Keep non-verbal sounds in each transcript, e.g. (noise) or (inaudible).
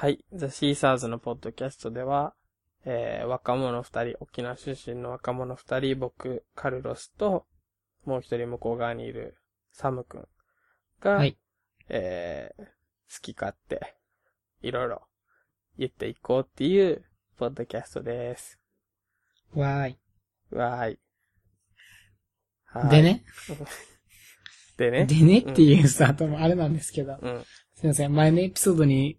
はい。ザ・シーサーズのポッドキャストでは、えー、若者二人、沖縄出身の若者二人、僕、カルロスと、もう一人向こう側にいるサムくんが、はい。えー、好き勝手、いろいろ言っていこうっていう、ポッドキャストです。わーい。わーい。いで。ね？(laughs) でね？でね？っていうスタートもあれなんですけど。うん。すいません。前のエピソードに、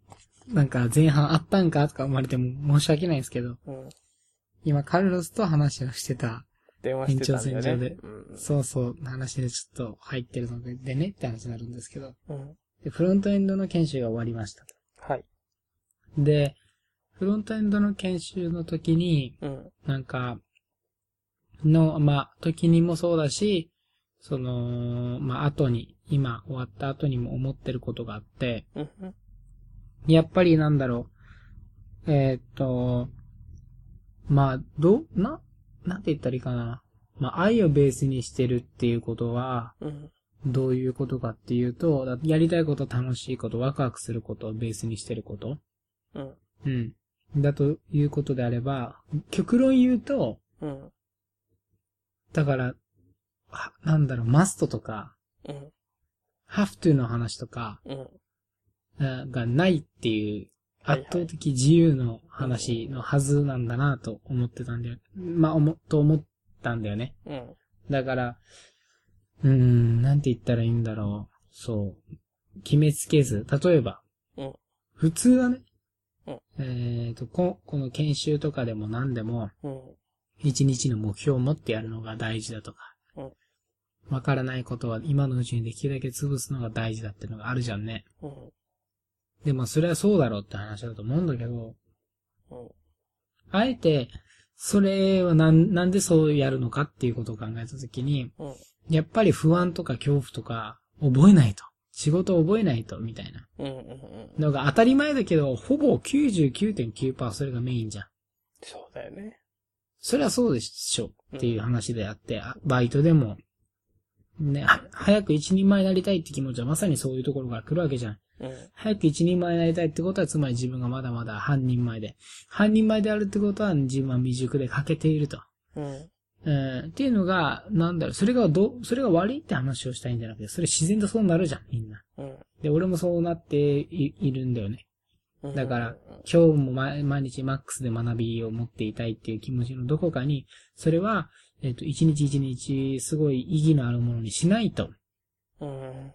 なんか前半あったんかとか生まれても申し訳ないんですけど、うん。今カルロスと話をしてた、電話してたんだよ延長線上ねで。うん。そうそう、話でちょっと入ってるので、でねって話になるんですけど、うん。で、フロントエンドの研修が終わりました。はい。で、フロントエンドの研修の時に、うん。なんか、の、まあ、時にもそうだし、その、まあ、後に、今終わった後にも思ってることがあって、うん。うんやっぱりなんだろう、えーっと、まあ、ど、な、なんて言ったらいいかな。まあ、愛をベースにしてるっていうことは、うん。どういうことかっていうと、だやりたいこと、楽しいこと、ワクワクすることをベースにしてること。うん。うん。だということであれば、極論言うと、うん。だから、はなんだろう、マストとか、うん。have to の話とかうん。あがないっていう圧倒的自由の話のはずなんだなと思ってたんだよ。まあ、思、と思ったんだよね。うん。だから、うーん、なんて言ったらいいんだろう。そう。決めつけず、例えば、うん普通はね、うんえっ、とこ、この研修とかでも何でも、うん。一日の目標を持ってやるのが大事だとか、うんわからないことは今のうちにできるだけ潰すのが大事だってのがあるじゃんね。うん。でもそれはそうだろうって話だと思うんだけど、うん。あえて、それはなん、なんでそうやるのかっていうことを考えたときに、うん。やっぱり不安とか恐怖とか覚えないと。仕事を覚えないと、みたいな。のが当たり前だけど、ほぼ99.9%それがメインじゃん。そうだよね。それはそうでしょっていう話であって、あバイトでも、ね、は早く一人前になりたいって気持ちはまさにそういうところから来るわけじゃん。うん。早く一人前になりたいってことは、つまり自分がまだまだ半人前で。半人前であるってことは、自分は未熟で欠けていると。うん。えーっていうのが、なんだろう、それがど、それが悪いって話をしたいんじゃなくて、それ自然とそうなるじゃん、みんな。うん。で、俺もそうなっていいるんだよね。うん。だから、今日も毎毎日マックスで学びを持っていたいっていう気持ちのどこかに、それは、えっ、と、一日一日、すごい意義のあるものにしないと、っうん。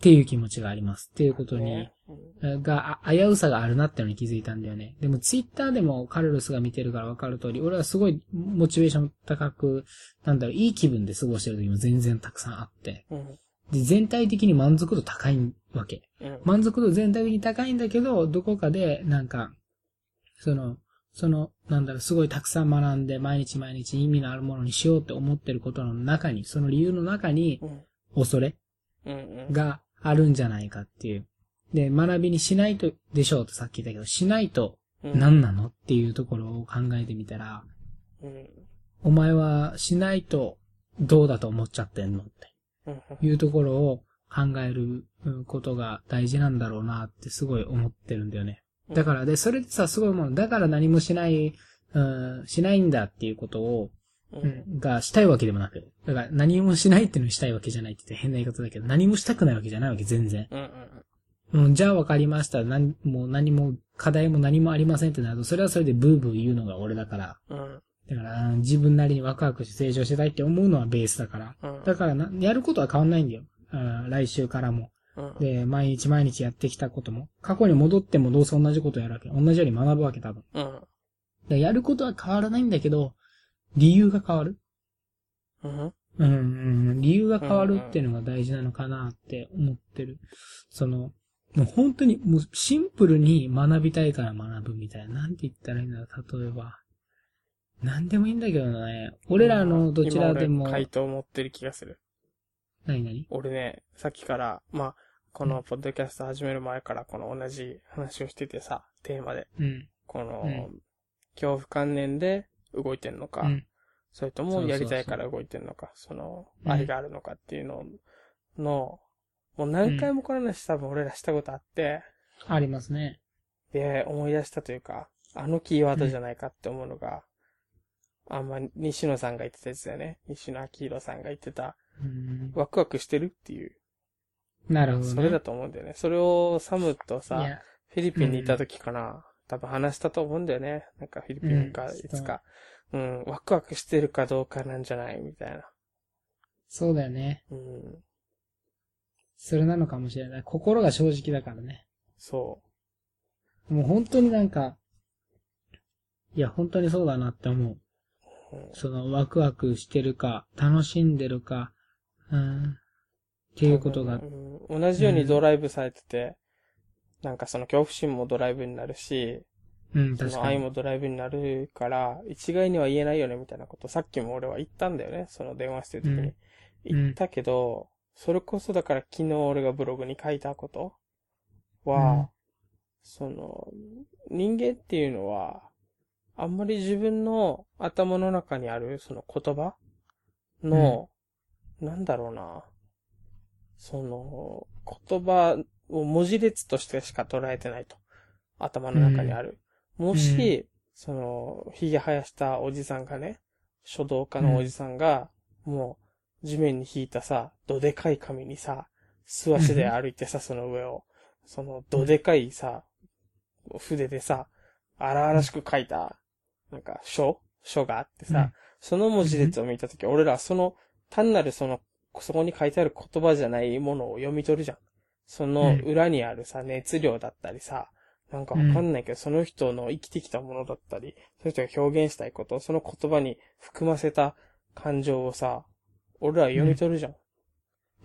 ていう気持ちがあります。っていうことに、ねが、あ危うさがあるなってのに気づいたんだよね。でもツイッターでもカルロスが見てるから分かる通り、俺はすごいモチベーション高く、なんだろう、いい気分で過ごしてる時も全然たくさんあって。うん。で、全体的に満足度高いわけ。うん。満足度全体的に高いんだけど、どこかで、なんか、その、その、なんだろう、すごいたくさん学んで、毎日毎日意味のあるものにしようって思ってることの中に、その理由の中に、うん。恐れうん。があるんじゃないかっていう。で、学びにしないと、でしょうってさっき言ったけど、しないとうん。何なのっていうところを考えてみたら、うん。お前はしないとどうだと思っちゃってんのってうん。いうところを考えるうんことが大事なんだろうなってすごい思ってるんだよね。だから、で、それでさ、すごいもの、だから何もしない、うん、しないんだっていうことを、がしたいわけでもなく、だから何もしないっていうのをしたいわけじゃないって言って変な言い方だけど、何もしたくないわけじゃないわけ、全然。うん。うん、じゃあ分かりました。何もう何も、課題も何もありませんってなると、それはそれでブーブー言うのが俺だから。うん。だから、うん自分なりにワクワクして成長してたいって思うのはベースだから。うん。だからな、やることは変わんないんだよ。うん来週からも。うん。で、毎日毎日やってきたことも。過去に戻ってもどうせ同じことやるわけ。同じように学ぶわけ、多分。うん。でやることは変わらないんだけど、理由が変わる？うん。うん、うん、理由が変わるっていうのが大事なのかなって思ってる。その、もう本当に、もうシンプルに学びたいから学ぶみたいな。なんて言ったらいいんだろう、例えば。なんでもいいんだけどね。俺らのどちらでも回答持ってる気がする。何何？俺ね、さっきから、まあ、このポッドキャスト始める前からこの同じ話をしててさ、テーマで。うん。この、うん恐怖観念で動いてんのか、うん。それともやりたいから動いてんのか、その、うん愛があるのかっていうのの、もう何回もこの話多分俺らしたことあって、ありますね。で、思い出したというか、あのキーワードじゃないかって思うのが、あんま、西野さんが言ってたやつだよね。西野明宏さんが言ってた、うんワクワクしてるっていう、なるほどね。それだと思うんだよね。それをサムといさ、や、フィリピンにいた時かな、多分話したと思うんだよね。なんかフィリピンかうんいつか。うん、ワクワクしてるかどうかなんじゃないみたいな。そうだよね。うん、それなのかもしれない。心が正直だからね。そもう本当になんか、いや、本当にそうだなって思う。う。うんその、ワクワクしてるか、楽しんでるか、うん、っていうことが、うん同じようにドライブされてて、なんかその恐怖心もドライブになるし、うん、そ確かに。の愛もドライブになるから、一概には言えないよねみたいなこと、さっきも俺は言ったんだよね。その電話してる時に。うん言ったけど、それこそだから昨日俺がブログに書いたことは、うんその、人間っていうのは、あんまり自分の頭の中にあるその言葉の、なんだろうな、その、言葉を文字列としてしか捉えてないと。頭の中にある。もし、その、髭生やしたおじさんがね、書道家のおじさんが、もう、地面に引いたさ、どでかい紙にさ、素足で歩いてさ、その上を、その、どでかいさ、筆でさ、荒々しく書いた、なんか、書書があってさ、うんその文字列を見たとき、俺らはその、単なるその、そこに書いてある言葉じゃないものを読み取るじゃん。その裏にあるさ、熱量だったりさ、なんかわかんないけど、その人の生きてきたものだったり、その人が表現したいこと、その言葉に含ませた感情をさ、俺らは読み取るじゃん。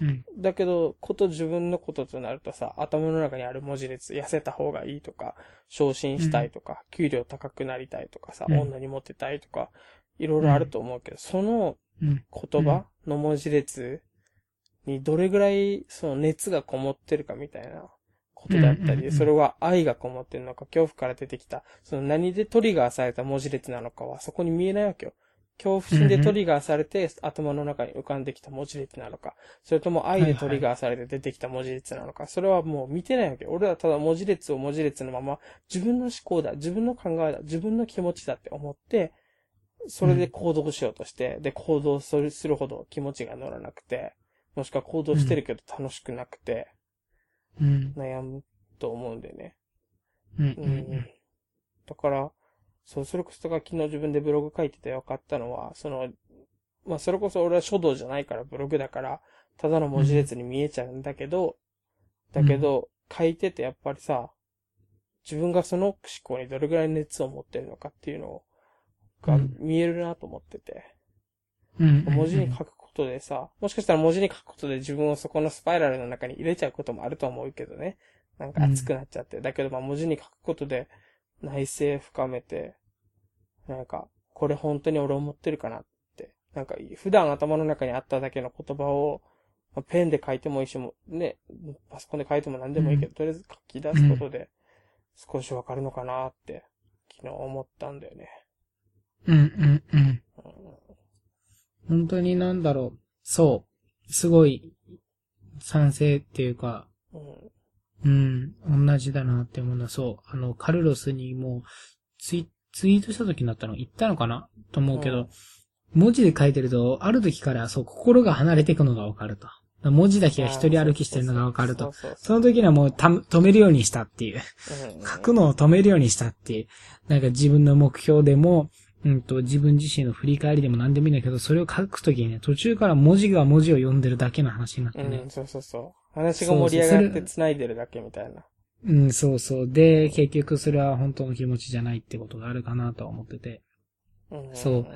うん。だけど、こと自分のこととなるとさ、頭の中にある文字列、痩せた方がいいとか、昇進したいとか、給料高くなりたいとかさ、うん女にモテたいとか、いろいろあると思うけど、そのうん。言葉の文字列にどれぐらいその熱がこもってるかみたいなことだったり、それは愛がこもってるのか、恐怖から出てきた、その何でトリガーされた文字列なのかはそこに見えないわけよ。恐怖心でトリガーされて頭の中に浮かんできた文字列なのか、それとも愛でトリガーされて出てきた文字列なのか、それはもう見てないわけよ。俺はただ文字列を文字列のまま自分の思考だ、自分の考えだ、自分の気持ちだって思って、それで行動しようとして、で、行動するほど気持ちが乗らなくて、もしくは行動してるけど楽しくなくて、うん。悩むと思うんだよね。うん。ううんん。だから、そう、それこそが昨日自分でブログ書いてて分かったのは、その、まあ、それこそ俺は書道じゃないからブログだから、ただの文字列に見えちゃうんだけど、だけど、書いててやっぱりさ、自分がその思考にどれぐらい熱を持ってるのかっていうのがうん見えるなと思ってて。うん。文字に書くことでさ、もしかしたら文字に書くことで自分をそこのスパイラルの中に入れちゃうこともあると思うけどね。なんか熱くなっちゃって。だけどまあ文字に書くことで内省深めて、なんか、これ本当に俺思ってるかなって。なんか、普段頭の中にあっただけの言葉を、まあペンで書いてもいいしも、ね、パソコンで書いても何でもいいけど、とりあえず書き出すことで、少しわかるのかなって、昨日思ったんだよね。うん。うん。うん。うん本当になんだろう。そう。すごい、賛成っていうか、うん。うん、同じだなって思うのは、そう。あの、カルロスにも、ツイ、ツイートした時になったの？言ったのかな？と思うけど、うん文字で書いてると、ある時から、そう、心が離れていくのがわかると。文字だけが一人歩きしてるのがわかると。その時にはもうた止めるようにしたっていう。書くのを止めるようにしたっていう。なんか自分の目標でも、うんと、自分自身の振り返りでも何でもいいんだけど、それを書くときにね、途中から文字が文字を読んでるだけの話になってね。うん、そうそうそう。話が盛り上がって繋いでるだけみたいな。うん、そうそう。で、結局それは本当の気持ちじゃないってことがあるかなとは思ってて。うんそう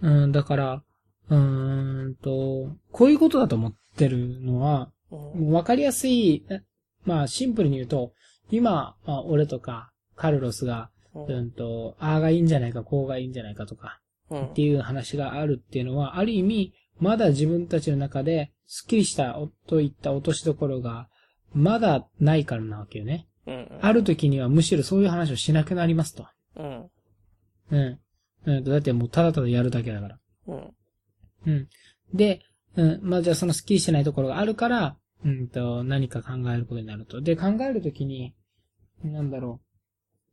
うん、だから、うーんと、こういうことだと思ってるのは、うん。わかりやすい、えまあシンプルに言うと、今、まあ俺とかカルロスが、うんうんと、ああがいいんじゃないか、こうがいいんじゃないかとか、うんっていう話があるっていうのは、ある意味、まだ自分たちの中で、スッキリしたといった落としどころが、まだないからなわけよね。うん。ある時にはむしろそういう話をしなくなりますと。うん。うん。うん、だってもうただただやるだけだから。うん。うん。で、うん、まあじゃあそのスッキリしてないところがあるから、うんと、何か考えることになると。で、考えるときに、なんだろ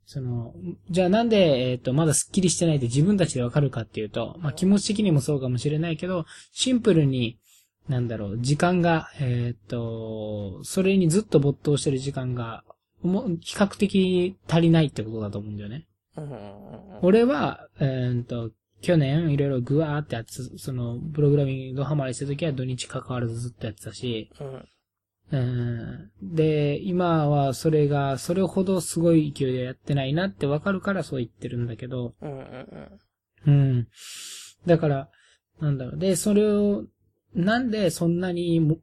その、じゃあなんで、えっ、と、まだスッキリしてないって自分たちでわかるかっていうと、まあ気持ち的にもそうかもしれないけど、シンプルに、なんだろう、時間が、えっ、と、それにずっと没頭してる時間が、も比較的足りないってことだと思うんだよね。俺は、えっ、と、去年いろいろグワーってやつ、その、プログラミングハマりした時は土日関わらずずっとやってたし、うん。うんで、今はそれが、それほどすごい勢いでやってないなってわかるからそう言ってるんだけど、うんうんうん。だから、なんだろう。で、それを、なんでそんなにも、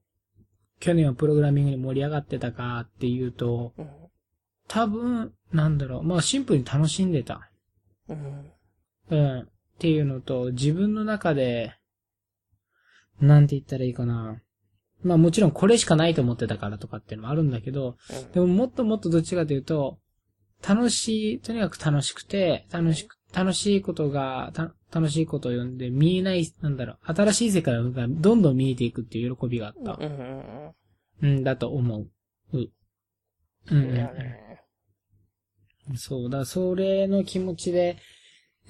去年はプログラミングに盛り上がってたかっていうと、うん。多分、なんだろう。まあシンプルに楽しんでた。うん。うん。っていうのと、自分の中で、なんて言ったらいいかな。まあもちろんこれしかないと思ってたからとかっていうのもあるんだけど、でももっともっとどっちかというと、楽しい、とにかく楽しくて、楽しく、楽しいことが、た楽しいことを読んで見えない、なんだろう、新しい世界がどんどん見えていくっていう喜びがあった。うんだと思う。う。ううん。んそうだ、それの気持ちで、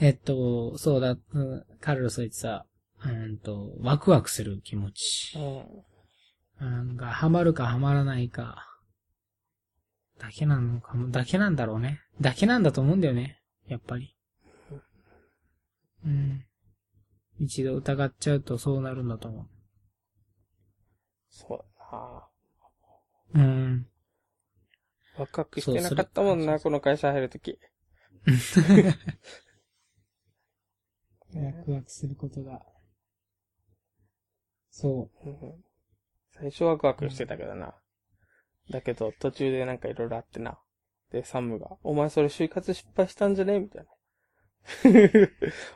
えっと、そうだ、うんカルロスは言ってた、うんと、ワクワクする気持ち。うん。うん、が、ハマるかハマらないか、だけなのかも、だけなんだろうね。だけなんだと思うんだよね。やっぱり。うん。一度疑っちゃうとそうなるんだと思そうだなう。うん。ワクワクしてなかったもんな、この会社入るとき。(laughs) ワクワクすることが。そうん最初ワクワクしてたけどな。だけど、途中でなんかいろいろあってな。で、サムが、お前それ就活失敗したんじゃねみたいな。(laughs)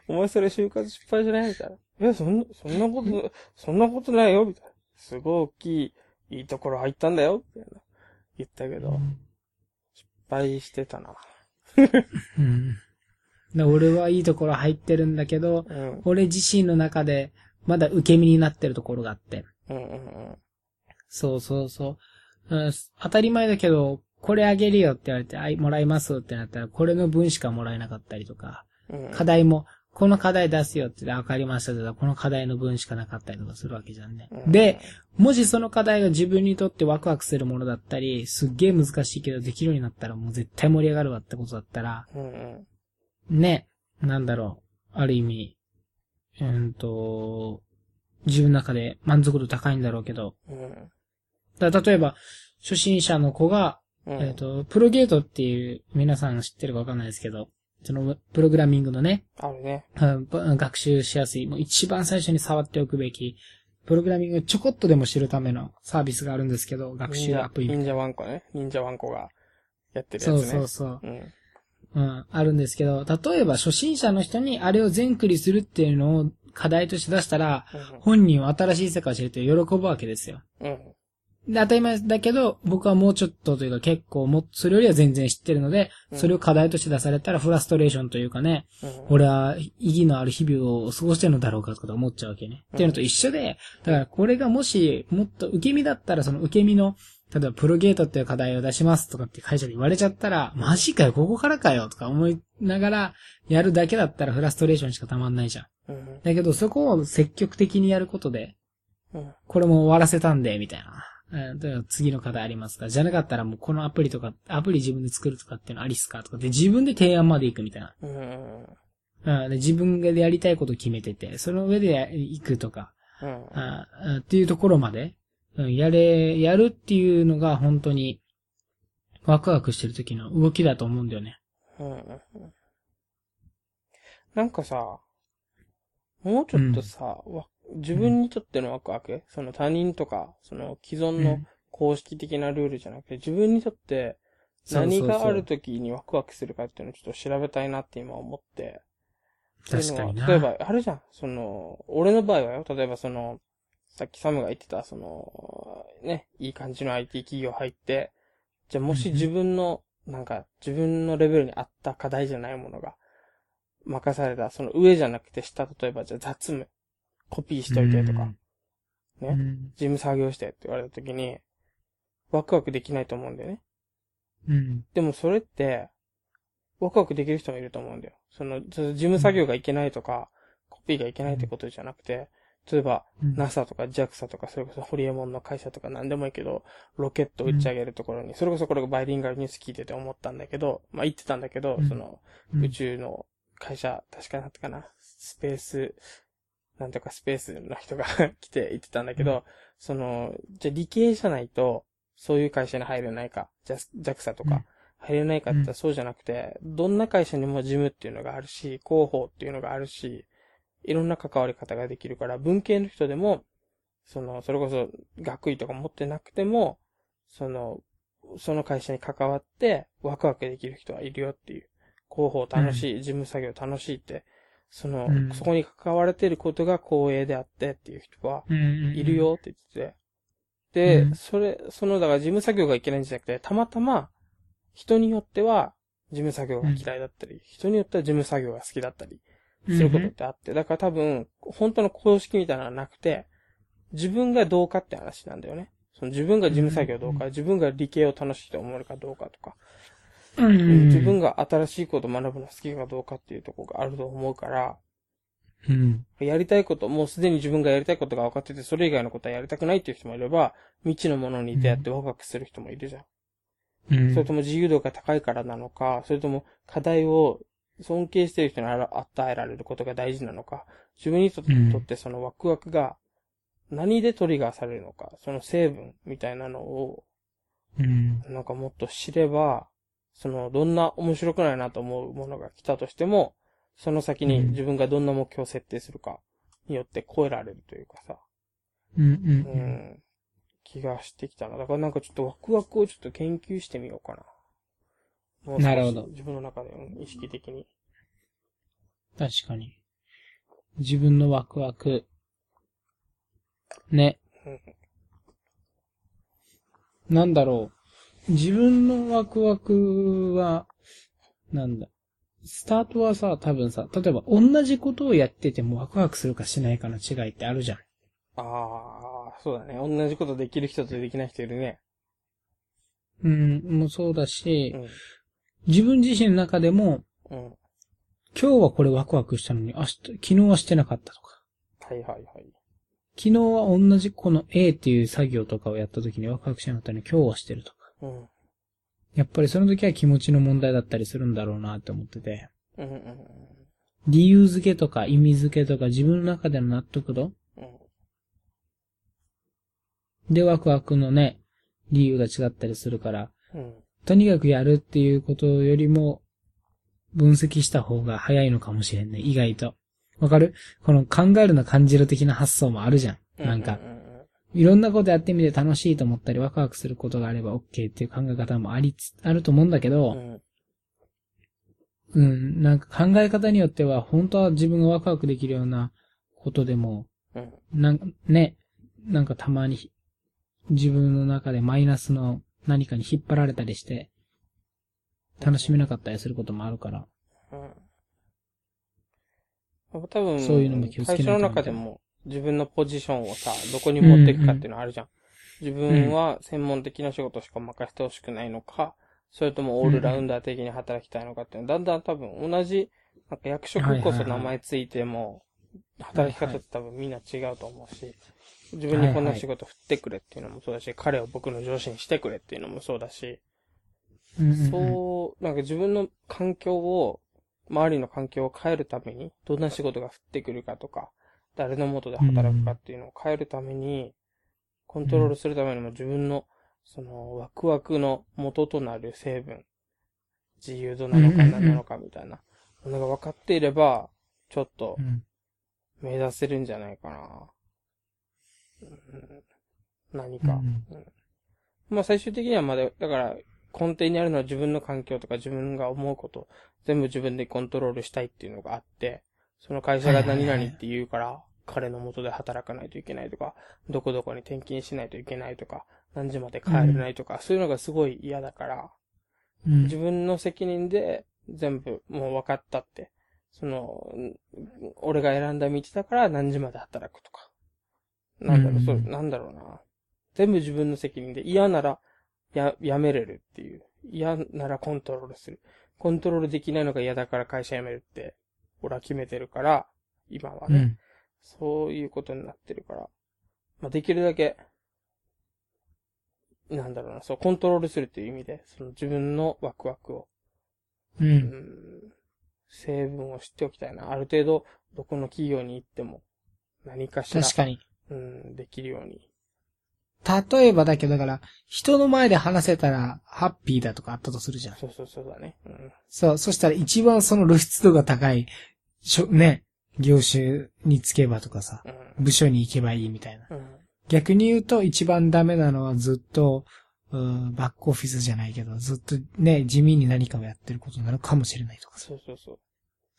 お前それ就活失敗じゃないみたいな。いや、そんな、そんなこと、そんなことないよみたいな。すごい大きい、いいところ入ったんだよみたいな。言ったけう。ど、失敗してたな。うん。で俺はいいところ入ってるんだけど、うん。俺自身の中で、まだ受け身になってるところがあって。うんうんそうそうそう。うん、当たり前だけど、これあげるよって言われて、あい、もらいますってなったら、これの分しかもらえなかったりとか、うん。うん。課題も、この課題出すよって言って、わかりましたって言ったらこの課題の分しかなかったりとかするわけじゃんね。うんで、、もしその課題が自分にとってワクワクするものだったり、すっげえ難しいけどできるようになったらもう絶対盛り上がるわってことだったら、うんうん。ね、なんだろう、ある意味、うんと、自分の中で満足度高いんだろうけど、うん。だ例えば、初心者の子が、うん。えっ、と、プロゲートっていう、皆さん知ってるかわかんないですけど、その、プログラミングのね、あるね。うんば学習しやすい、もう一番最初に触っておくべき、プログラミングをちょこっとでも知るためのサービスがあるんですけど、学習アプリ。忍者ワンコね。忍者ワンコがやってるやそうつね。そうそう。うん。うん、あるんですけど、例えば初心者の人にあれを全クリするっていうのを課題として出したら、本人は新しい世界を知れて喜ぶわけですよ。うん。で、当たり前だけど、僕はもうちょっとというか結構も、それよりは全然知ってるので、うんそれを課題として出されたらフラストレーションというかね、うん。俺は意義のある日々を過ごしてるのだろうかとか思っちゃうわけね。っていうのと一緒で、だからこれがもしもっと受け身だったらその受け身の、例えばプロゲートっていう課題を出しますとかって会社で言われちゃったら、マジかよ、ここからかよとか思いながらやるだけだったらフラストレーションしかたまんないじゃん。うん。だけどそこを積極的にやることで、うん。これも終わらせたんで、みたいな。うん、次の課題ありますか？じゃなかったらもうこのアプリとか、アプリ自分で作るとかっていうのありっすか？とかで自分で提案まで行くみたいな。うん。うん、で自分でやりたいこと決めてて、その上で行くとか、うん。ああっていうところまで、うん、やれ、やるっていうのが本当にワクワクしてる時の動きだと思うんだよね。うん。なんかさ、もうちょっとさ、わ自分にとってのワクワク、その他人とか、その既存のうん公式的なルールじゃなくて、自分にとって何がある時にワクワクするかっていうのをちょっと調べたいなって今思って。確かにな。例えば、あるじゃん。その、俺の場合はよ。例えばその、さっきサムが言ってた、その、ね、いい感じの IT 企業入って、じゃあもし自分の、なんか、自分のレベルに合った課題じゃないものが、任された、その上じゃなくて下、例えばじゃあ雑務、コピーしといてとか、うん。ね。うん。事務作業してって言われた時に、ワクワクできないと思うんだよね。うん。でもそれって、ワクワクできる人もいると思うんだよ。その、事務作業がいけないとか、コピーがいけないってことじゃなくて、例えば、うん。NASA とか JAXA とか、それこそホリエモンの会社とか何でもいいけど、ロケット打ち上げるところに、それこそこれがバイリンガルニュース聞いてて思ったんだけど、まあ言ってたんだけど、うん。その、うん。宇宙の会社、確かなんてかな、スペース、なんとかスペースの人が (laughs) 来て言ってたんだけど、その、じゃあ理系じゃないと、そういう会社に入れないか、じゃ JAXA とうん。か、入れないかって言ったらそうじゃなくて、どんな会社にも事務っていうのがあるし、広報っていうのがあるし、いろんな関わり方ができるから、文系の人でも、その、それこそ学位とか持ってなくても、その、その会社に関わってワクワクできる人はいるよっていう。広報楽しい、事務作業楽しいって、その、うんそこに関われていることが光栄であってっていう人は、うんうんいる。よって言ってて。で、うんそれ、その、だから事務作業がいけないんじゃなくて、たまたま、人によっては、事務作業が嫌いだったり、人によっては事務作業が好きだったり、することってあって、だから多分、本当の公式みたいなのはなくて、自分がどうかって話なんだよね。その自分が事務作業どうか、うん自分が理系を楽しいと思えるかどうかとか、うん自分が新しいことを学ぶの好きかどうかっていうところがあると思うから、うん。やりたいこと、もうすでに自分がやりたいことが分かってて、それ以外のことはやりたくないっていう人もいれば、未知のものに出会ってワクワクする人もいるじゃん。うん。それとも自由度が高いからなのか、それとも課題を尊敬している人に与えられることが大事なのか、自分にとってそのワクワクが何でトリガーされるのか、その成分みたいなのをうん。なんかもっと知れば、そのどんな面白くないなと思うものが来たとしても、その先にうん自分がどんな目標を設定するかによって超えられるというかさ、うん。うんう。ん、気がしてきたな。だからなんかちょっとワクワクをちょっと研究してみようかな。なるほど自分の中でうん意識的に。確かに。自分のワクワク。ね。うんなんだろう。自分のワクワクは、なんだ。スタートはさ、多分さ、例えば同じことをやっててもワクワクするかしないかの違いってあるじゃん。ああ、そうだね。同じことできる人とできない人いるね。うん、もうそうだしう、ん。自分自身の中でも、うん。今日はこれワクワクしたのに、明日、昨日はしてなかったとか。はいはいはい。昨日は同じこの A っていう作業とかをやった時にワクワクしなかったのに今日はしてるとか。うん。やっぱりその時は気持ちの問題だったりするんだろうなって思ってて。うんうんうん理由付けとか意味付けとか自分の中での納得度うん。でワクワクのね、理由が違ったりするから、うん。とにかくやるっていうことよりも、分析した方が早いのかもしれんね、意外と。わかる？この考えるの感じる的な発想もあるじゃん。なんかう、んいろんなことやってみて楽しいと思ったりワクワクすることがあれば OK っていう考え方もありつ、あると思うんだけうど、ん。うん、なんか考え方によっては本当は自分がワクワクできるようなことでも、うん。なんかね、なんかたまに自分の中でマイナスの何かに引っ張られたりして、楽しめなかったりすることもあるから。うん。多分、そういうのも気をつけないと会社の中でも自分のポジションをさ、どこに持っていくかっていうのあるじゃん。自分は専門的な仕事しか任せてほしくないのか、それともオールラウンダー的に働きたいのかっていうの。は、だんだん多分同じ、なんか役職こそ名前ついても、働き方って多分みんな違うと思うし、自分にこんな仕事振ってくれっていうのもそうだし、彼を僕の上司にしてくれっていうのもそうだし、そう、なんか自分の環境を、周りの環境を変えるために、どんな仕事が降ってくるかとか、誰の下で働くかっていうのを変えるために、コントロールするためにも自分の、その、ワクワクの元となる成分、自由度なのか何なのかみたいな、ものが分かっていれば、ちょっとうん目指せるんじゃないかな。うん何か。うんうんまあ最終的にはまだ、だから根底にあるのは自分の環境とか自分が思うこと、全部自分でコントロールしたいっていうのがあって、その会社が何々って言うから、彼の下で働かないといけないとか、どこどこに転勤しないといけないとか、何時まで帰れないとか、そういうのがすごい嫌だから、うん自分の責任で全部もう分かったって。その、ん俺が選んだ道だから何時まで働くとか。なんだろう、うんそう、なんだろうな。全部自分の責任で嫌ならや、やめれるっていう。嫌ならコントロールする。コントロールできないのが嫌だから会社辞めるって、俺は決めてるから、今はね。うん。そういうことになってるから。まあ、できるだけ、なんだろうな、そう、コントロールするっていう意味で、その自分のワクワクを、う。うんん、成分を知っておきたいな。ある程度、どこの企業に行っても、何かしら、確かに。うん、できるように。例えばだけど、だから、人の前で話せたら、ハッピーだとかあったとするじゃん。そうそうそうだね。うん。そう、そしたら一番その露出度が高い、しょ、ね、業種につけばとかさ、うん。部署に行けばいいみたいな。うん。逆に言うと一番ダメなのはずっと、うんバックオフィスじゃないけど、ずっとね、地味に何かをやってることになるかもしれないとかさ。そうそうそう。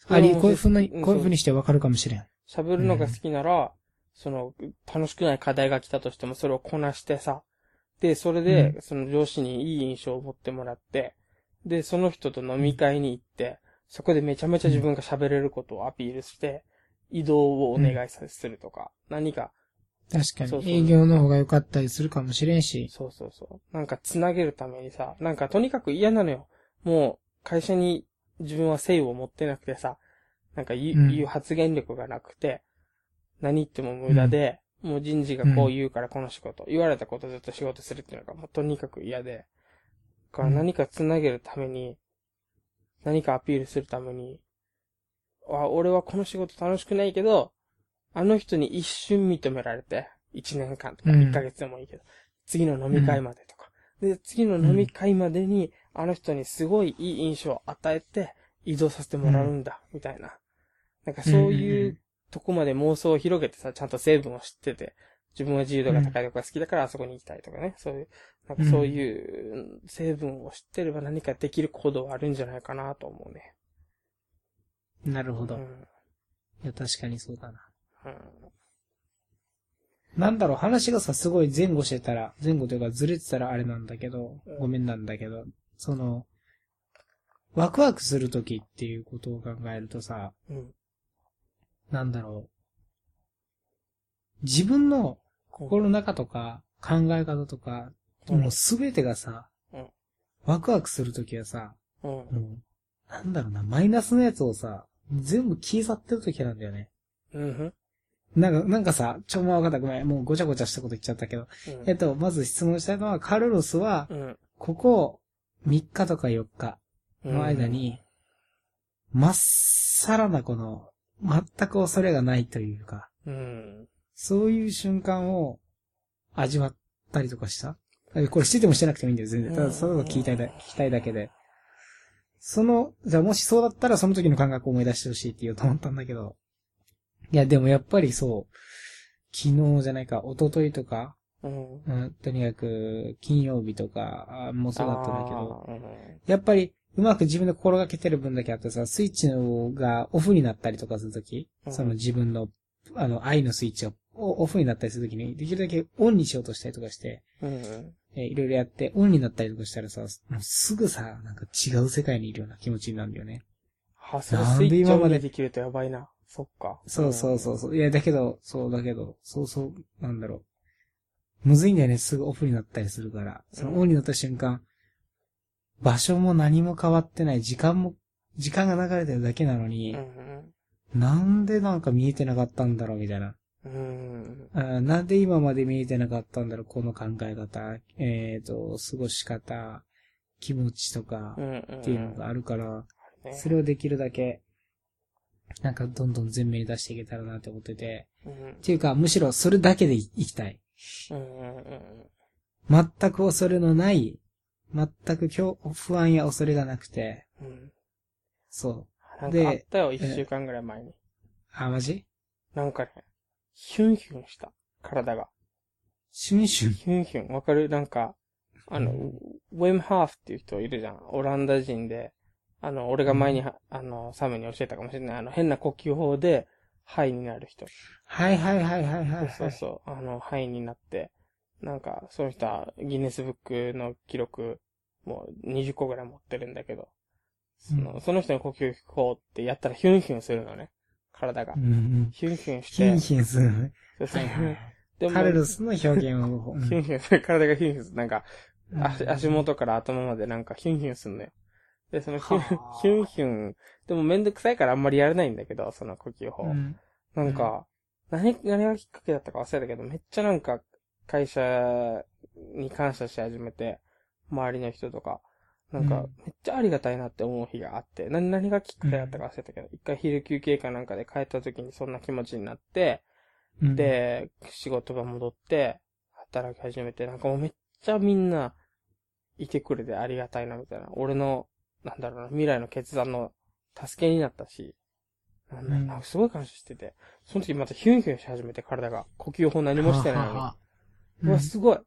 あり、こういうふうに、うんこういうふうにしてわかるかもしれん。喋るのが好きなら、その、楽しくない課題が来たとしても、それをこなしてさ、で、それで、その上司にいい印象を持ってもらって、で、その人と飲み会に行って、そこでめちゃめちゃ自分が喋れることをアピールして、移動をお願いさせるとか、何か、確かそうそうに。営業の方が良かったりするかもしれんし。そうそうそう。なんか繋げるためにさ、なんかとにかく嫌なのよ。もう、会社に自分は誠意を持ってなくてさ、なんか言う,、うん言う発言力がなくて、何言っても無駄で、もう人事がこう言うからこの仕事、言われたことずっと仕事するっていうのがもうとにかく嫌で、だから何か繋げるために、何かアピールするために、あ、俺はこの仕事楽しくないけど、あの人に一瞬認められて、一年間とかうん。一ヶ月でもいいけど、次の飲み会までとか。で、次の飲み会までに、あの人にすごいいい印象を与えて、移動させてもらうんだ、みたいな。なんかそううんうんいううん。とこまで妄想を広げてさ、ちゃんと成分を知ってて、自分は自由度が高いとこが好きだからあそこに行きたいとかね。そういう、なんかそういう成分を知ってれば何かできる行動はあるんじゃないかなと思うね。なるほど。いうん。や、確かにそうだな。うん。なんだろう、話がさ、すごい前後してたら、前後というかずれてたらあれなんだけどうん、ごめんなんだけど、その、ワクワクするときっていうことを考えるとさ、うん。なんだろう。自分の心の中とか考え方とか、うんもうすべてがさ、うんワクワクするときはさ、うん。もう、なんだろうな、マイナスのやつをさ、全部消え去ってるときなんだよね。うん。なんか、なんかさ、ちょ、まあ分かった、ごめん、もうごちゃごちゃしたこと言っちゃったけど、うん。えっと、まず質問したいのは、カルロスは、うん。ここ3日とか4日の間に、まっさらなこの、全く恐れがないというか、うん。そういう瞬間を味わったりとかした？えこれしててもしてなくてもいいんだよ、全然。ただ、それを聞きたいだ、聞きたいだけで。その、じゃあもしそうだったらその時の感覚を思い出してほしいって言おうと思ったんだけど。いや、でもやっぱりそう、昨日じゃないか、一昨日とか、うん。うん、とにかく、金曜日とかあもそうだったんだけど。やっぱり、うまく自分で心がけてる分だけあってさ、スイッチのがオフになったりとかするとき、うんその自分の、あの、愛のスイッチをオフになったりするときに、できるだけオンにしようとしたりとかして、うん。えーいろいろやって、オンになったりとかしたらさ、もうすぐさ、なんか違う世界にいるような気持ちになるんだよね。は、それスイッチオンで今までにできるとやばいな。そっか。そうそうそうそう。いや、だけど、そうだけど、そうそう、なんだろう。むずいんだよね、すぐオフになったりするから。そのオンになった瞬間、場所も何も変わってない、時間も、時間が流れてるだけなのにう、ん。なんでなんか見えてなかったんだろう、みたいな。うん。なんで今まで見えてなかったんだろう、この考え方、えっ、と、過ごし方、気持ちとかう、ん。っていうのがあるから、ねそれをできるだけ、なんかどんどん前面に出していけたらなって思ってて、うんっていうか、むしろそれだけでいいきたい。うん。全く恐れのない、全く恐不安や恐れがなくて、うん。そう。なんかあったよ、で一週間ぐらい前に。あ、マジ？なんかね、ヒュンヒュンした。体が。シュンシュン。ヒュンヒュン。わかる？なんか、あの、ウェムハーフっていう人いるじゃん。オランダ人で。あの、俺が前には、あの、サムに教えたかもしれない。あの、変な呼吸法で、ハイになる人。はいはいはいはいはい、はい。そうそう。あの、ハイになって、なんか、その人はギネスブックの記録、もう20個ぐらい持ってるんだけど、その、うんその人の呼吸法ってやったらヒュンヒュンするのね。体がう。んうん。ヒュンヒュンして。ヒンヒンするのね。そうそうはいはい。でもカルロスの表現を。ヒュンヒュンする。体がヒュンヒュンする。なんか、うん足足元から頭までなんかヒュンヒュンするのよ。で、そのヒュン、はあヒュンヒュン、でもめんどくさいからあんまりやれないんだけど、その呼吸法。うん。なんか、何、何がきっかけだったか忘れたけど、めっちゃなんか、会社に感謝し始めて、周りの人とか、なんかうん、めっちゃありがたいなって思う日があって、何、何がきっかけだったか忘れたけど、一回昼休憩かなんかで帰った時にそんな気持ちになって、うん、で、仕事が戻って、働き始めて、なんかもうめっちゃみんな、いてくれてありがたいなみたいな。俺の、なんだろうな、未来の決断の助けになったし、なんだろうなうん。すごい感謝してて、その時またヒュンヒュンし始めて体が、呼吸法何もしてないのに。うわ、すごい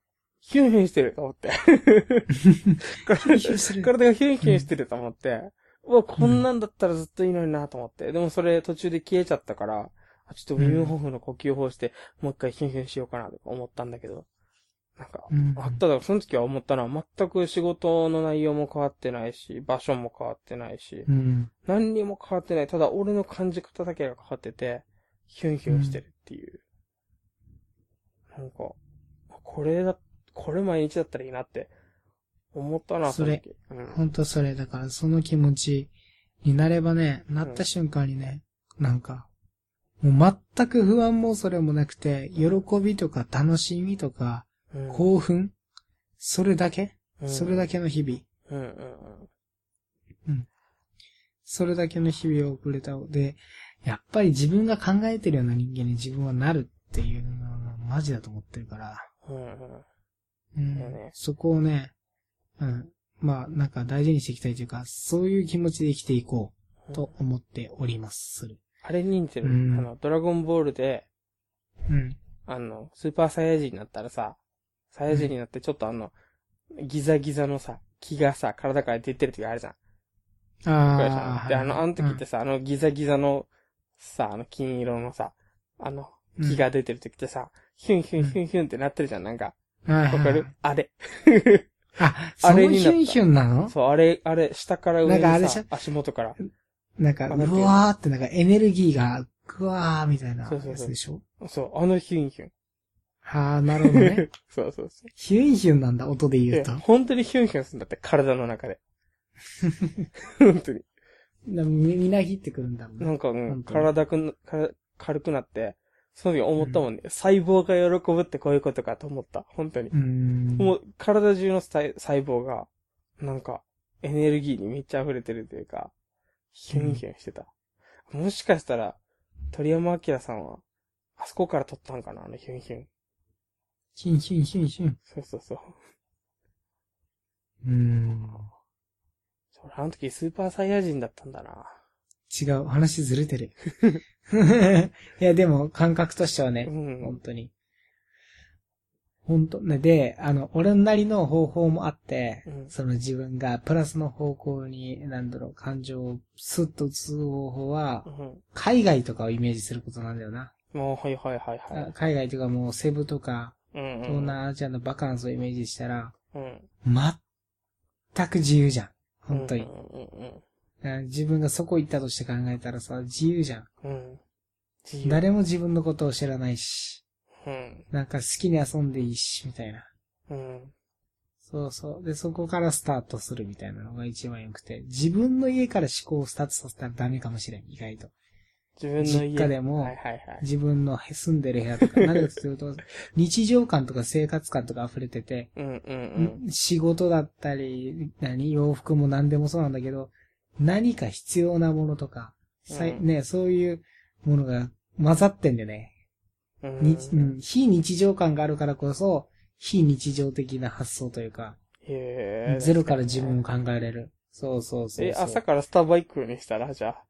ヒュンヒュンしてると思って。体がヒュンヒュンしてると思って、うわ、こんなんだったらずっといいのになと思って。でもそれ途中で消えちゃったから、あちょっとウィムホフの呼吸法して、もう一回ヒュンヒュンしようかなとか思ったんだけど、なんか、うんあっただ、その時は思ったのは全く仕事の内容も変わってないし、場所も変わってないし、うん。何にも変わってない。ただ俺の感じ方だけが変わってて、ヒュンヒュンしてるっていう。なんか、これだ、これ毎日だったらいいなって思ったな、それ。うん。ほんとそれ、だからその気持ちになればね、なった瞬間にね、なんか、もう全く不安もそれもなくて、喜びとか楽しみとか、うん興奮それだけ？うんそれだけの日々。うんうんそれだけの日々を送れたので、やっぱり自分が考えてるような人間に自分はなるっていうのはマジだと思ってるから。うん。うんうねそこをね、うん。まあ、なんか大事にしていきたいというか、そういう気持ちで生きていこうと思っております。する。あれに似てる。うんあの、ドラゴンボールで、うん。あの、スーパーサイヤ人になったらさ、サイヤ人になってちょっとあの、ギザギザのさ、気がさ、体から出てる時あるじゃん。ああ。で、あの、あの時ってさ、あのギザギザの、さ、あの金色のさ、あの、うん、気が出てる時ってさ、ヒュンヒュンヒュンヒュンってなってるじゃん、なんか。うん、わわかる？あれ。あ、(laughs) あれになったヒュンヒュンなの？そう、あれ、あれ、下から上にさ足元から。なんか、うわーってなんかエネルギーが、ぐわーみたいなやつでしょ？そう、あのヒュンヒュン。はあ、なるほどね。(laughs) そうそうそう。ヒュンヒュンなんだ、音で言うと。で本当にヒュンヒュンするんだって、体の中で。(laughs) 本当に。なみみなぎってくるんだもんね。なんか、うん、体くん軽くなって、その時思ったもんね。細胞が喜ぶってこういうことかと思った。本当に。もう、体中の細細胞が、なんか、エネルギーにめっちゃ溢れてるというか、ヒュンヒュンしてた。もしかしたら、鳥山明さんは、あそこから撮ったんかな？あのヒュンヒュン。ヒュンヒュンヒュンヒュン。そうそうそう。うーん。それあの時スーパーサイヤ人だったんだな。違う、話ずれてる。(laughs) いや、でも、感覚としてはね、うん。本当に。本当ね、で、あの、俺なりの方法もあって、うんその自分がプラスの方向に、なんだろう、感情をスッと移す方法は、うん。海外とかをイメージすることなんだよな。もう、はいはいはいはあい。海外とかもうセブとか、うん、うん。東南アジアのバカンスをイメージしたら、うん。全く自由じゃん。本当にう。んうんあ自分がそこ行ったとして考えたらさ、自由じゃん。うん。誰も自分のことを知らないし、うん。なんか好きに遊んでいいし、みたいな。うん。そうそう。で、そこからスタートするみたいなのが一番良くて、自分の家から思考をスタートさせたらダメかもしれん、意外と。自分の家実家でもはいはいはい。自分の住んでる部屋とか、何かというと、日常感とか生活感とか溢れてて、うんうん仕事だったり、何、洋服も何でもそうなんだけど、何か必要なものとか、さいうんね、そういうものが混ざってんだよね。うん。にうん、非日常感があるからこそ、非日常的な発想というか、へえ。ゼロから自分を考えれる。そうそうそうそう。え、朝からスタバ行くにしたら、じゃあ。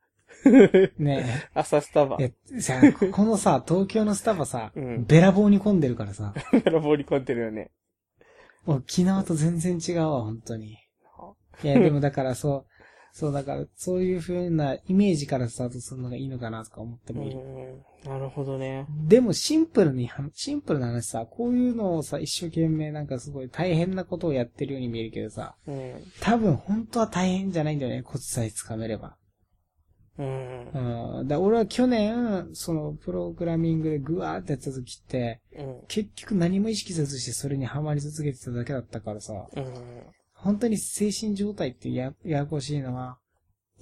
ね (laughs) 朝スタバ。え。え、さ、こ (laughs) このさ、東京のスタバさ、うんべらぼうに混んでるからさ、(laughs) から放り込んでるよね。沖縄と全然違うわ、本当に。いや、でもだからそう、そうだから、そういう風なイメージからスタートするのがいいのかなとか思ってうもいい。ん。なるほどね。でもシンプルに、シンプルな話さ、こういうのをさ、一生懸命なんかすごい大変なことをやってるように見えるけどさ、うん。多分本当は大変じゃないんだよね、コツさえつかめれば。うんう。ん。だ俺は去年、その、プログラミングでグワーってやった時って、うん。結局何も意識せずしてそれにハマり続けてただけだったからさ、うん。本当に精神状態ってや、ややこしいのは、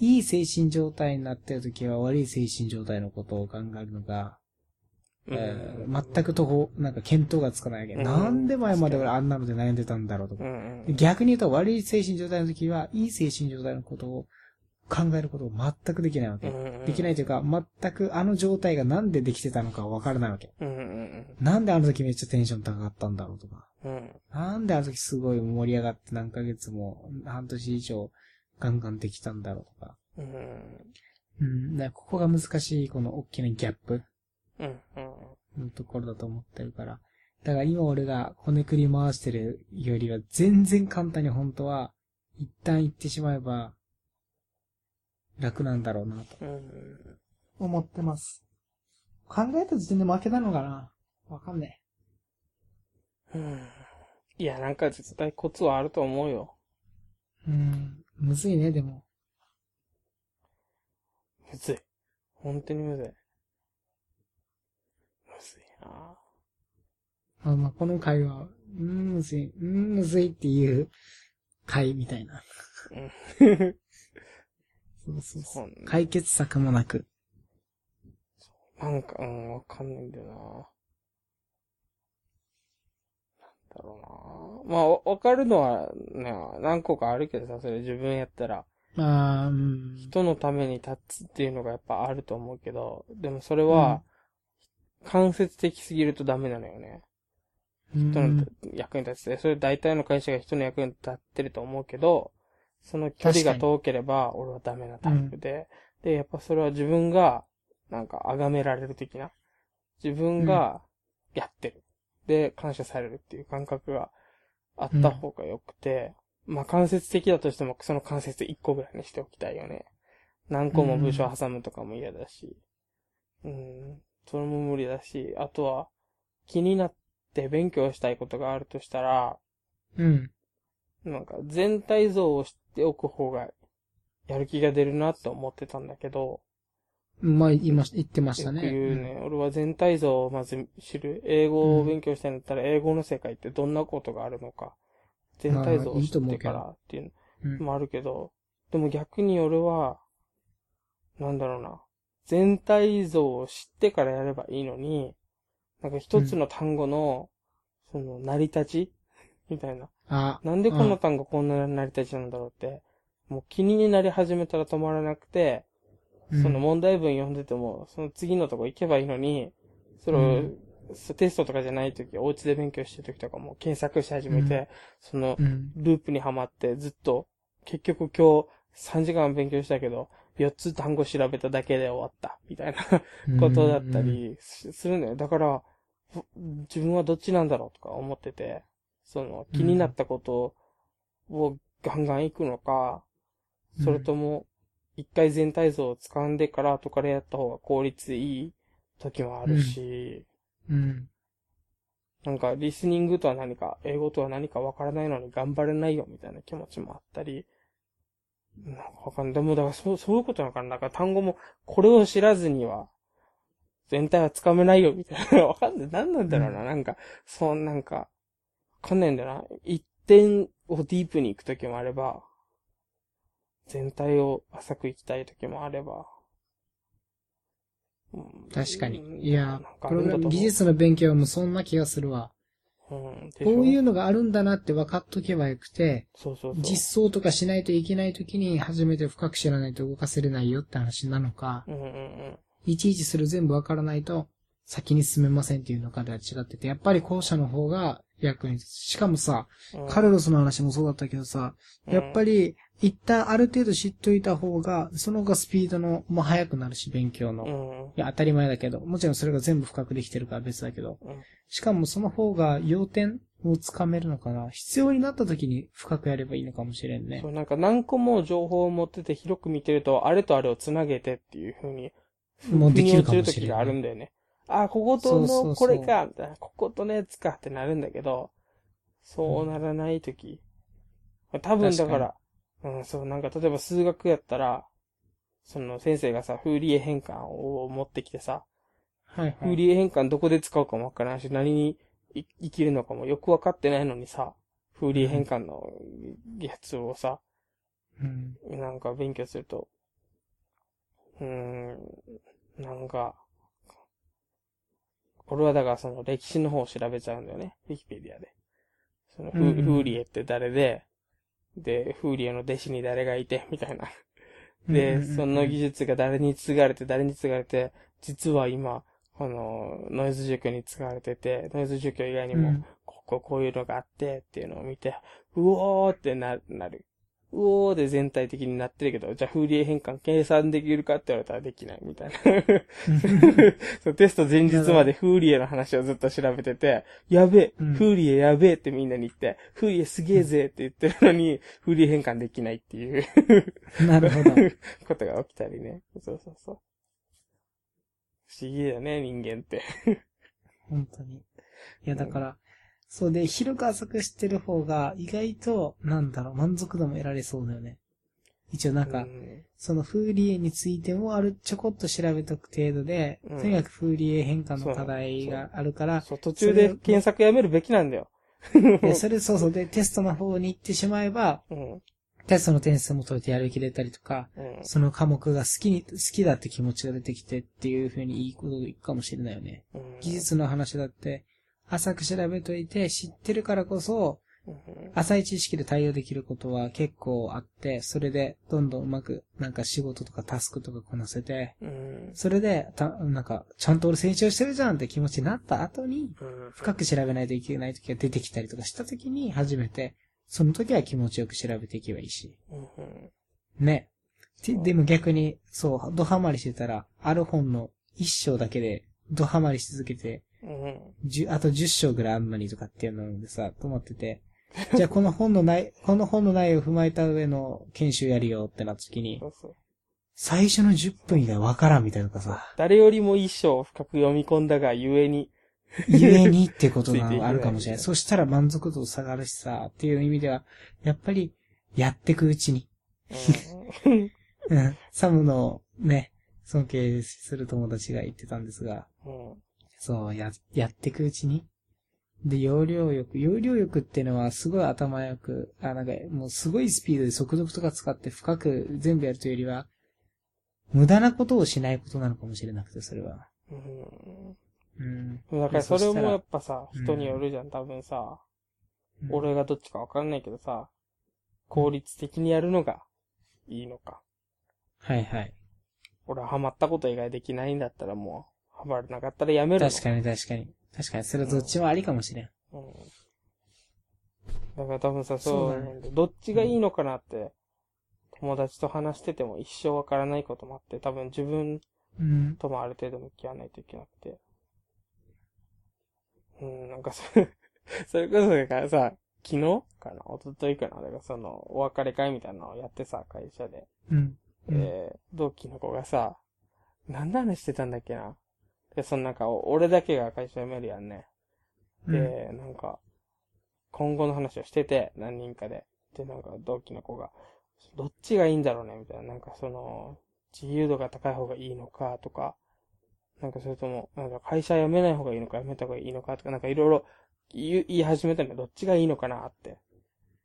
いい精神状態になってる時は悪い精神状態のことを考えるのが、えー全くとこ、なんか見当がつかないわけ。うんなんで前まで俺あんなので悩んでたんだろうとかう。んうん。逆に言うと悪い精神状態の時は、いい精神状態のことを考えることを全くできないわけ。できないいというか、全くあの状態がなんでできてたのかわからないわけ。うんうんなんであの時めっちゃテンション高かったんだろうとか。うん。うん。なんであの時すごい盛り上がって何ヶ月も、半年以上ガンガンできたんだろうとか。うんうん。だからここが難しい、この大きなギャップうんうん。のところだと思ってるから。だから今俺がこねくり回してるよりは全然簡単に本当は、一旦言ってしまえば、楽なんだろうなとうん。思ってます。考えた時点で負けたのかなわかんねうん。いや、なんか絶対コツはあると思うよ。え。うん。むずいね、でも。むずい。本当にむずい。むずいなあまあ、この回は、うーん、むずい、うーん、むずいっていう回みたいな。うん。そうそうそう。解決策もなく。なんか、うん、わかんないんだよななんだろうなまあ、わわかるのは、ね、何個かあるけどさ、それ自分やったら、まあ、うん。人のために立つっていうのがやっぱあると思うけど、でもそれは、間接的すぎるとダメなのよね。うん人の役に立つて、それ大体の会社が人の役に立ってると思うけど、その距離が遠ければ、俺はダメなタイプで、で、やっぱそれは自分が、なんか、崇められる的な。自分が、やってる。で、感謝されるっていう感覚があった方が良くて、まあ、間接的だとしても、その間接1個ぐらいにしておきたいよね。何個も部署挟むとかも嫌だし。うん、それも無理だし、あとは、気になって勉強したいことがあるとしたら、うん。なんか全体像を知っておく方がやる気が出るなって思ってたんだけど、まあ、言いまし言ってましたね。よく言うね、俺は全体像をまず知る。英語を勉強したいんだったら、英語の世界ってどんなことがあるのか。全体像を知ってからっていううん。のもあるけど、でも逆に俺は、なんだろうな。全体像を知ってからやればいいのに、なんか一つの単語の、その、成り立ち？みたいな。あ、なんでこの単語こんな成り立ちなんだろうって、もう気になり始めたら止まらなくて、うんその問題文読んでても、その次のとこ行けばいいのに、それを、うん。そうテストとかじゃないとき、お家で勉強してるときとかも検索し始めて、うん。そのう、ん。ループにはまってずっと、結局今日3時間勉強したけど、4つ単語調べただけで終わった、みたいなことだったりすするのよ。だから、ふ自分はどっちなんだろうとか思ってて、その気になったことをガンガン行くのか、それとも、一回全体像を掴んでから後からやった方が効率いい時もあるし、うん。なんかリスニングとは何か、英語とは何かわからないのに頑張れないよみたいな気持ちもあったり、なんかわかんない。でもだからそう、そういうことなのかな。だから単語も、これを知らずには、全体はつかめないよみたいな。わかんない。何なんだろうな。なんか、そう、なんか、わかんないんだよな。一点をディープに行くときもあれば、全体を浅く行きたいときもあれば。うん確かに。うんいやプログラム、技術の勉強もそんな気がするわ。うん、こういうのがあるんだなって分かっとけばよくて、そうそうそう。実装とかしないといけないときに初めて深く知らないと動かせれないよって話なのか、うんうんうん。いちいちそれ全部分からないと先に進めませんっていうのかでは違ってて、やっぱり後者の方が役に立つ。しかもさ、うんカルロスの話もそうだったけどさ、やっぱり一旦ある程度知っといた方が、その方がスピードのも速くなるし、勉強の。いうん。や、当たり前だけど、もちろんそれが全部深くできてるから別だけど。うんしかもその方が要点をつかめるのかな。必要になった時に深くやればいいのかもしれんねそ。う、なんか何個も情報を持ってて広く見てると、あれとあれをつなげてっていう風に、もうできるかもしれないる時があるんだよね。あ、こことのこれか、みたいな、こことのやつかってなるんだけど、そうならない時。多分だから、うん、そう、なんか例えば数学やったら、その先生がさ、フーリエ変換を持ってきてさ、はいはい。フーリエ変換どこで使うかもわからんし、何にい生きるのかもよくわかってないのにさ、フフーリー変換のやつをさ、うん。なんか勉強すると、うーん、なんか、俺はだからその歴史の方を調べちゃうんだよね。ウィキペディアで。そのフ,、うんうんフーリエって誰で、で、フーリエの弟子に誰がいて、みたいな。で、その技術が誰に継がれて、誰に継がれて、実は今、あの、ノイズ除去に使われてて、ノイズ除去以外にも、うんこここういうのがあってっていうのを見て、うおーってな、なる。うおーで全体的になってるけど、じゃあフーリエ変換計算できるかって言われたらできないみたいな。(laughs) そうテスト前日までフーリエの話をずっと調べてて、やべえ、うんフーリエやべえってみんなに言って、フーリエすげえぜって言ってるのに、フーリエ変換できないっていうなるほど。(laughs) ことが起きたりね。そうそうそう。不思議だね、人間って。本当に。いや、だから、そうで、広く浅く知ってる方が、意外と、なんだろう、満足度も得られそうだよね。一応なんか、うんそのフーリエについてもある、ちょこっと調べとく程度で、うんとにかくフーリエ変換の課題があるから、そう、途中で検索やめるべきなんだよ。で、それそうそうで、テストの方に行ってしまえば、うん。テストの点数も取れてやりきれたりとか、うん。その科目が好きに、好きだって気持ちが出てきてっていう風にいいことがいくかもしれないよね。うん技術の話だって、浅く調べといて知ってるからこそ、うん浅い知識で対応できることは結構あって、それでどんどんうまく、なんか仕事とかタスクとかこなせて、うん。それで、た、なんか、ちゃんと俺成長してるじゃんって気持ちになった後に、うん深く調べないといけない時が出てきたりとかした時に初めて、その時は気持ちよく調べていけばいいし。うんね。ででも逆に、そう、ドハマりしてたら、ある本の一章だけで、ドハマりし続けて、うん。あと10章ぐらいあんのにとかっていうのでさ、と思ってて、(laughs) じゃあこの本の内、この本の内容を踏まえた上の研修やるよってなった時にそ、うそう。最初の10分以外わからんみたいなのがさ、誰よりも一生深く読み込んだがゆえに、ゆえにってことがあるかもしれない。(laughs) そしたら満足度下がるしさ、っていう意味では、やっぱり、やってくうちに、うん (laughs) うん、サムのね、尊敬する友達が言ってたんですが、うん。そう、や、やってくうちに。で、容量欲。容量欲っていうのはすごい頭良く、あ、なんか、もうすごいスピードで速読とか使って深く全部やるというよりは、無駄なことをしないことなのかもしれなくて、それは。うんうん。だからそれもやっぱ、ぱさ、うん人によるじゃん、多分さ。うん俺がどっちかわかんないけどさ、効率的にやるのがいいのか。はいはい。俺はハマったこと以外できないんだったらもう、ハマらなかったらやめるの。確かに確かに。確かに、それどっちもありかもしれん。うん。だから多分さ、そうだねどっちがいいのかなって、友達と話してても一生わからないこともあって、多分自分うん。ともある程度向き合わないといけなくて。うん、なんかそれ、(laughs) それこそだからさ、昨日かな？一昨日かな？だからその、お別れ会みたいなのをやってさ、会社で。うん。うんえー、同期の子がさ、何の話してたんだっけな？で、そのなんか、お俺だけが会社辞めるやんね。で、なんか、今後の話をしてて、何人かで。で、なんか、同期の子が、どっちがいいんだろうね、みたいな。なんか、その、自由度が高い方がいいのか、とか、なんか、それとも、なんか、会社辞めない方がいいのか、辞めた方がいいのか、とか、なんか、いろいろ言い始めたのよどっちがいいのかな、って。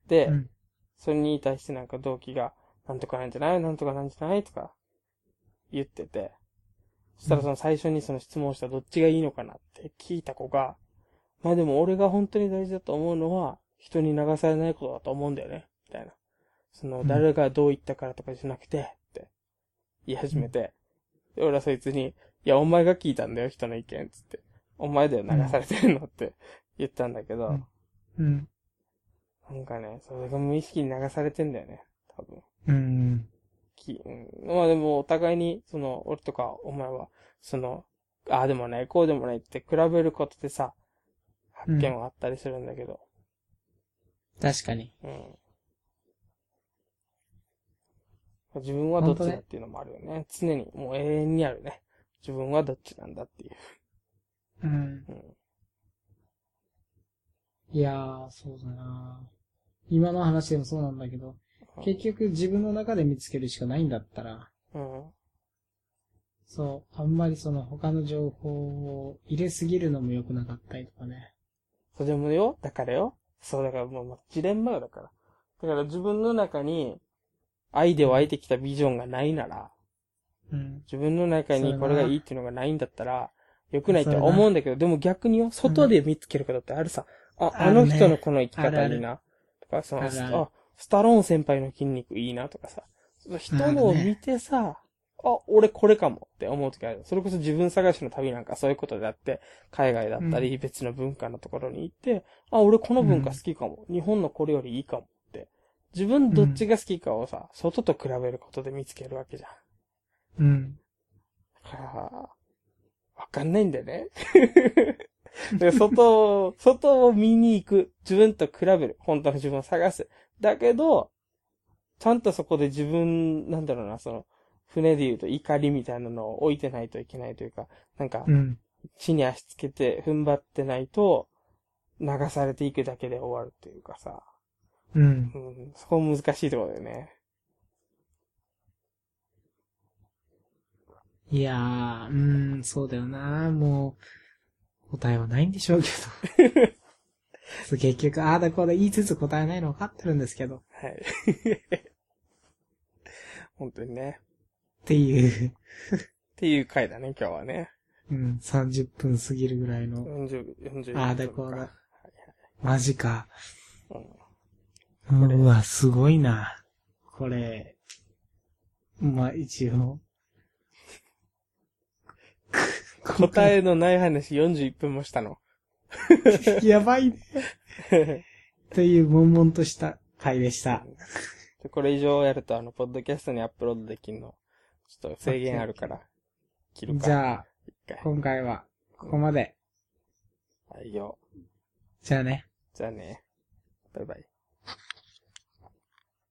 で、うん。それに対してなんか同期が、なんとかなんじゃないなんとかなんじゃないとか、言ってて。そしたらその最初にその質問したどっちがいいのかなって聞いた子が、まあでも俺が本当に大事だと思うのは、人に流されないことだと思うんだよね。みたいな。その、うん誰がどう言ったからとかじゃなくて、って言い始めて。で、俺はそいつに、いや、お前が聞いたんだよ、人の意見、つって。お前だよ、流されてるのって言ったんだけど、うんうん。なんかね、それが無意識に流されてんだよね、多分。うん。き、うん、まあでもお互いに、その、俺とかお前は、その、ああでもない、こうでもないって比べることでさ、発見はあったりするんだけど、確かに。うん。自分はどっちだっていうのもあるよね。常に、もう永遠にあるね。自分はどっちなんだっていう。うん。うん。いやー、そうだな今の話でもそうなんだけど、結局自分の中で見つけるしかないんだったら、うん。そう、あんまりその他の情報を入れすぎるのも良くなかったりとかね。そうでもよ、だからよ、そう、だからもうジレンマよだから。だから自分の中に、愛で湧いてきたビジョンがないなら、うん。自分の中にこれがいいっていうのがないんだったら、良くないって思うんだけど、でも逆によ、外で見つけることってあるさ。あ、あるねあの人のこの生きあるある方いいな。とか、その、あるあるあ、スタローン先輩の筋肉いいなとかさ。人のを見てさ、あ、俺これかもって思う時ある。それこそ自分探しの旅なんかそういうことであって、海外だったり別の文化のところに行って、あ、俺この文化好きかも。日本のこれよりいいかもって。自分どっちが好きかをさ、外と比べることで見つけるわけじゃん。うん。だから、わかんないんだよね。(laughs) で外を、外を見に行く。自分と比べる。本当の自分を探す。だけど、ちゃんとそこで自分、なんだろうな、その、船で言うと怒りみたいなのを置いてないといけないというか、なんかう、ん。地に足つけて踏ん張ってないと、流されていくだけで終わるというかさ、うん。うん、そこ難しいところだよね。いやー、うん、そうだよな。もう、答えはないんでしょうけど。(laughs) 結局、ああだこうだ言いつつ答えないの分かってるんですけど。はい。(laughs) 本当にね。っていう、っていう回だね、今日はね。うん、30分過ぎるぐらいの。40、40ああだこうだはいマジか。はいうんうわ、すごいな。これ、まあ、一応。(laughs) 答えのない話41分もしたの。(laughs) やばいね。という、悶々とした回でした。でこれ以上やると、あの、ポッドキャストにアップロードできるの、ちょっと制限あるから、切るか。じゃあ。今回は、ここまで。はいよ。じゃあね。じゃあね。バイバイ。